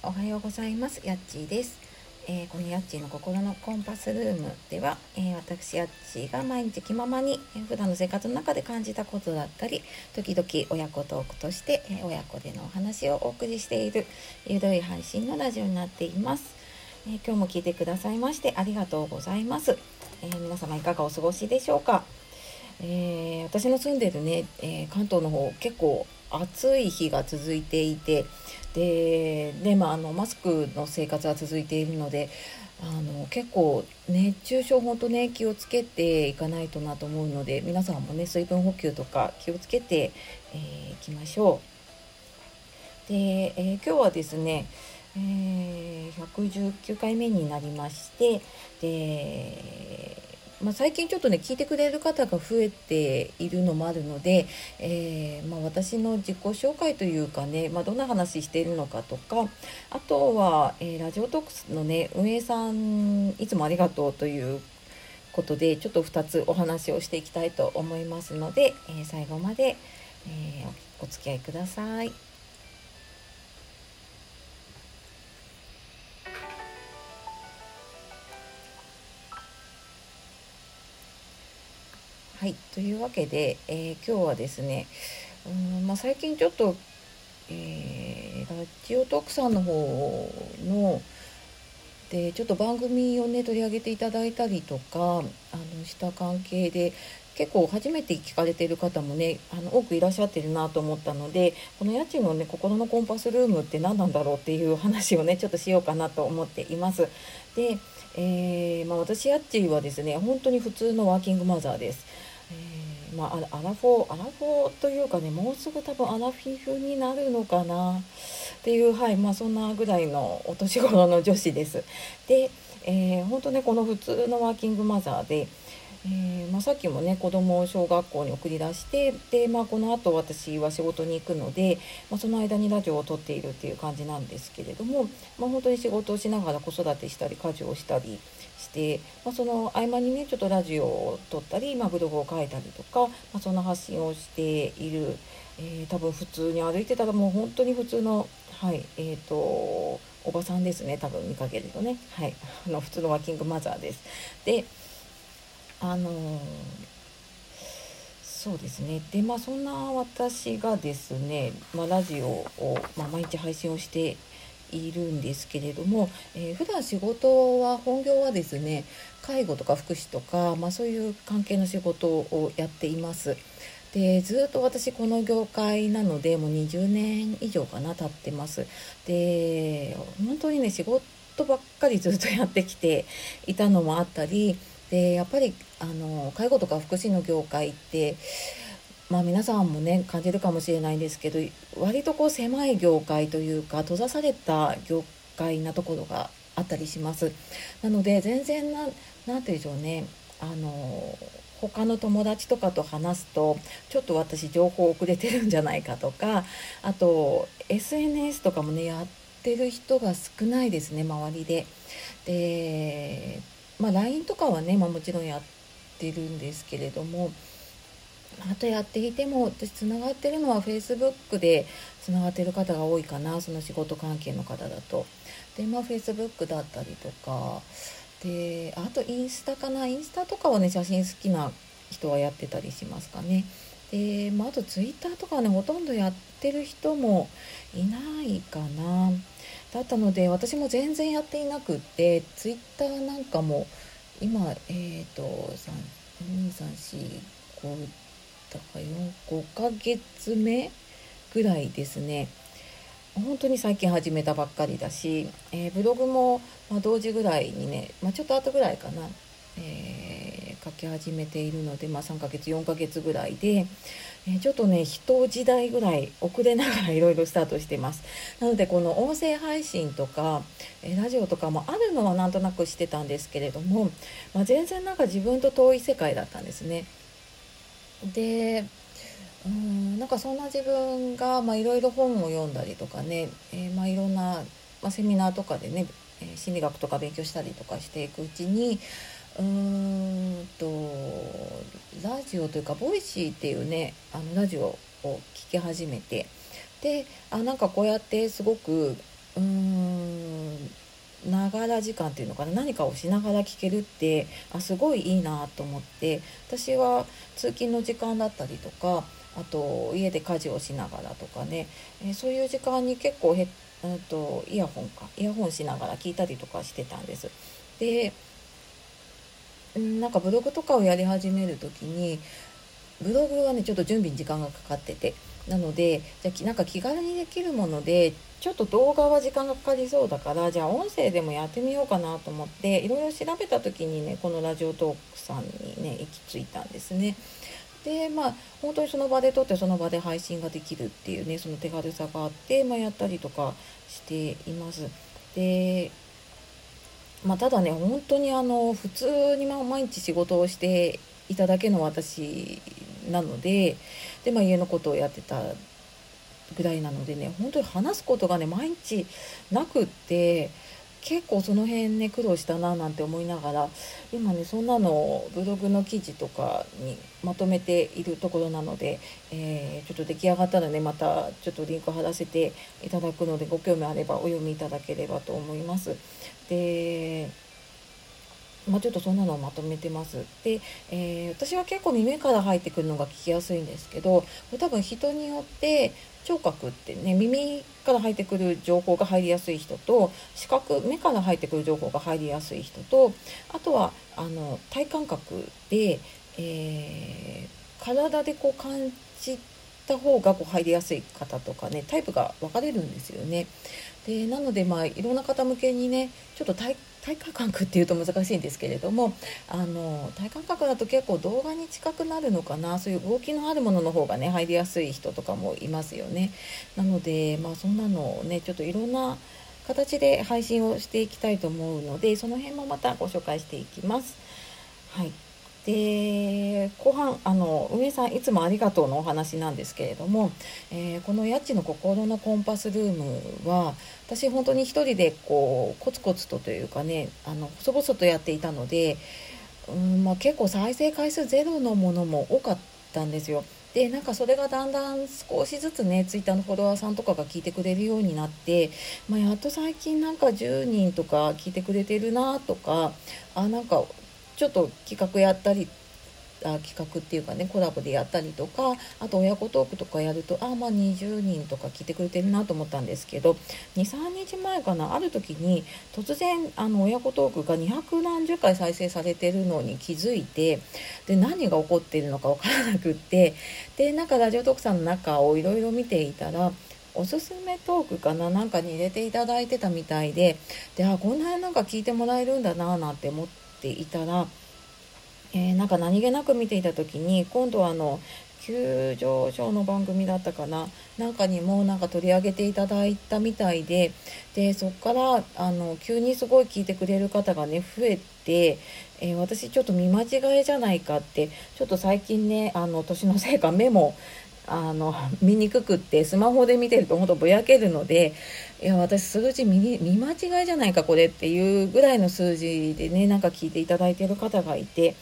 おはようございます。やっちーです、えー、このやっちーの心のコンパスルームでは、えー、私やっちーが毎日気ままに、えー、普段の生活の中で感じたことだったり時々親子トークとして、え親子でのお話をお送りしているゆるい配信のラジオになっています、え今日も聞いてくださいましてありがとうございます、え皆様いかがお過ごしでしょうか？えー、私の住んでるね、えー、関東の方結構暑い日が続いていてでで、まあ、あのマスクの生活は続いているのであの結構熱中症本当ね気をつけていかないとなと思うので皆さんもね水分補給とか気をつけてい、えー、きましょう。で、えー、今日はですね、えー、119回目になりましてでまあ、最近ちょっとね聞いてくれる方が増えているのもあるので、えー、まあ、私の自己紹介というかね、まあ、どんな話しているのかとかあとは、えー、ラジオトークスのね運営さんいつもありがとうということでちょっと2つお話をしていきたいと思いますので、えー、最後まで、えお付き合いください。はい、というわけで、えー、今日はですね、うんまあ、最近ちょっと、えー、ラジオ特産の方のでちょっと番組をね取り上げていただいたりとかあのした関係で結構初めて聞かれてる方もねあの多くいらっしゃってるなと思ったのでこの家賃のね心のコンパスルームって何なんだろうっていう話をねちょっとしようかなと思っています。で、えー、まあ、私家賃はですね本当に普通のワーキングマザーです。まあ、アラフォーアラフォーというかねもうすぐ多分アラフィフになるのかなっていうはいまあそんなぐらいのお年頃の女子です。で、えー、本当ねこの普通のワーキングマザーで、えー、まあ、さっきもね子供を小学校に送り出してで、まあ、このあと私は仕事に行くので、まあ、その間にラジオを撮っているっていう感じなんですけれども、まあ、本当に仕事をしながら子育てしたり家事をしたりして、まあ、その合間にねちょっとラジオを撮ったり、まあ、ブログを書いたりとか、まあ、そんな発信をしている、えー、多分普通に歩いてたらもう本当に普通のはいえーと、おばさんですね多分見かけるとね。はいあの普通のワーキングマザーです。であのー、そうですね。でまあそんな私がですね、まあ、ラジオを、まあ、毎日配信をしているんですけれども、えー、普段仕事は本業はですね介護とか福祉とか、まあ、そういう関係の仕事をやっています。でずっと私この業界なのでもう20年以上かな経ってます。で本当にね仕事ばっかりずっとやってきていたのもあったりでやっぱりあの介護とか福祉の業界ってまあ皆さんもね感じるかもしれないんですけど割とこう狭い業界というか閉ざされた業界なところがあったりします。なので全然な何て言うんでしょうねあの他の友達とかと話すとちょっと私情報遅れてるんじゃないかとかあと SNS とかもねやってる人が少ないですね周りで。でまあ LINE とかはね、まあ、もちろんやってるんですけれどもあとやっていても私つながってるのは Facebook でつながってる方が多いかなその仕事関係の方だと。でまあ Facebook だったりとかであとインスタかなインスタとかはね写真好きな人はやってたりしますかね。で、まあ、あと Twitter とかはねほとんどやってる人もいないかな。だったので私も全然やっていなくって Twitter なんかも今えっ、ー、と234 5ヶ月目ぐらいですね。本当に最近始めたばっかりだし、えー、ブログも、ま同時ぐらいにね、まあ、ちょっと後ぐらいかな、えー、書き始めているので、まあ、3ヶ月4ヶ月ぐらいで、えー、ちょっとね一時代ぐらい遅れながら いろいろスタートしてます。なのでこの音声配信とか、えラジオとかもあるのはなんとなくしてたんですけれども、まあ、全然なんか自分と遠い世界だったんですね。でうんなんかそんな自分がいろいろ本を読んだりとかね、えー、まあいろんな、まあ、セミナーとかでね、えー、心理学とか勉強したりとかしていくうちにうーんとラジオというかボイシーっていうねあのラジオを聴き始めてであなんかこうやってすごくうーんながら時間っていうのかな何かをしながら聞けるってあすごいいいなと思って私は通勤の時間だったりとかあと家で家事をしながらとかね、え、そういう時間に結構へ、えーと、イヤホンかイヤホンしながら聞いたりとかしてたんです。でなんかブログとかをやり始める時にブログはねちょっと準備に時間がかかっててなのでじゃあなんか気軽にできるものでちょっと動画は時間がかかりそうだからじゃあ音声でもやってみようかなと思っていろいろ調べた時にねこのラジオトークさんにね行き着いたんですね。でまあ本当にその場で撮ってその場で配信ができるっていうねその手軽さがあって、まあ、やったりとかしています。でまあ、ただね本当にあの普通に毎日仕事をしていただけの私なのでで、まあ、家のことをやってたぐらいなのでね本当に話すことがね毎日なくって結構その辺ね苦労したななんて思いながら今ねそんなのをブログの記事とかにまとめているところなので、えー、ちょっと出来上がったらねまたちょっとリンク貼らせていただくのでご興味あればお読みいただければと思います。でまあ、ちょっとそんなのをまとめてます。で、えー、私は結構耳から入ってくるのが聞きやすいんですけどこれ多分人によって聴覚ってね耳から入ってくる情報が入りやすい人と視覚目から入ってくる情報が入りやすい人とあとはあの体感覚で、えー、体でこう感じた方がこう入りやすい方とかねタイプが分かれるんですよね。でなのでまあいろんな方向けにねちょっと体体感覚っていうと難しいんですけれどもあの体感覚だと結構動画に近くなるのかなそういう動きのあるものの方がね入りやすい人とかもいますよね。なのでまあそんなのをねちょっといろんな形で配信をしていきたいと思うのでその辺もまたご紹介していきます。はいで後半あの運営さんいつもありがとうのお話なんですけれども、えー、この「やっちの心のコンパスルームは」私本当に一人でこうコツコツとというかねあの細々とやっていたので、うんまあ、結構再生回数ゼロのものも多かったんですよ。でなんかそれがだんだん少しずつねツイッターのフォロワーさんとかが聞いてくれるようになって、まあ、やっと最近なんか10人とか聞いてくれてるなとかあなんかちょっと企画やったりあ企画っていうかねコラボでやったりとかあと親子トークとかやるとあまあ20人とか聞いてくれてるなと思ったんですけど23日前かなある時に突然あの親子トークが200何十回再生されてるのに気づいてで何が起こってるのか分からなくってでなんかラジオトークさんの中をいろいろ見ていたらおすすめトークかななんかに入れていただいてたみたいでであこんななんか聞いてもらえるんだななんて思って。ていたら、えー、なんか何気なく見ていた時に今度はあの急上昇の番組だったかな。なんかにもなんか取り上げていただいたみたいででそこからあの急にすごい聞いてくれる方がね増えて、えー、私ちょっと見間違いじゃないかってちょっと最近ねあの年のせいか目もあの見にくくってスマホで見てるとほんとぼやけるのでいや私数字見見間違いじゃないかこれっていうぐらいの数字でねなんか聞いていただいてる方がいて。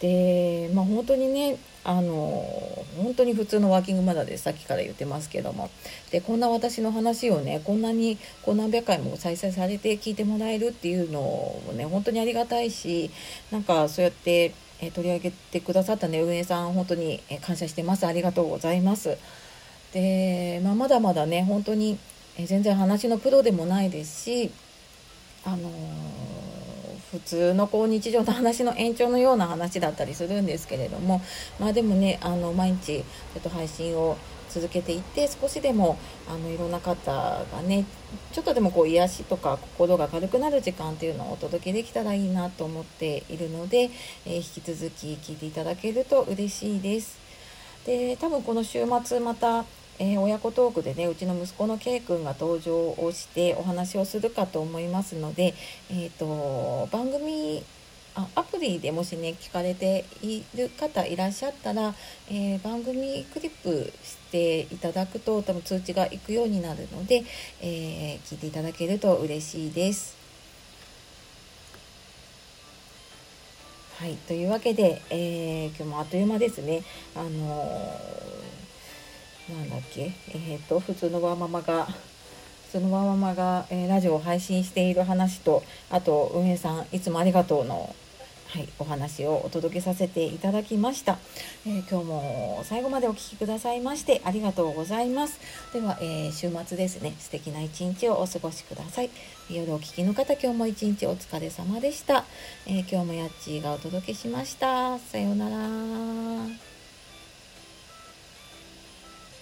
でまあ本当にねあの本当に普通のワーキングマナーでさっきから言ってますけども。でこんな私の話をねこんなにこう何百回も再生されて聞いてもらえるっていうのをね本当にありがたいしなんかそうやってえ取り上げてくださったね運営さん本当に感謝してます。ありがとうございます。で、まあ、まだまだね本当に全然話のプロでもないですしあのー、普通のこう日常の話の延長のような話だったりするんですけれどもまあでもねあの毎日ちょっと配信を続けていって少しでもあのいろんな方がねちょっとでもこう癒しとか心が軽くなる時間っていうのをお届けできたらいいなと思っているので、えー、引き続き聞いていただけると嬉しいです。で多分この週末またえー、親子トークでねうちの息子の K 君が登場をしてお話をするかと思いますので、えーと番組あアプリでもしね聞かれている方いらっしゃったら、えー、番組クリップしていただくと多分通知がいくようになるので、えー、聞いていただけると嬉しいです。はい、というわけで、えー、今日もあっという間ですね。あのー、なんだっけ、えっ、と普通のワーママがそのわわまが、えー、ラジオを配信している話とあと運営さんいつもありがとうのはい、お話をお届けさせていただきました、えー、今日も最後までお聴きくださいましてありがとうございます。では、えー、週末ですね素敵な一日をお過ごしください。夜お聴きの方今日も一日お疲れ様でした、えー、今日もやっちーがお届けしました。さようなら。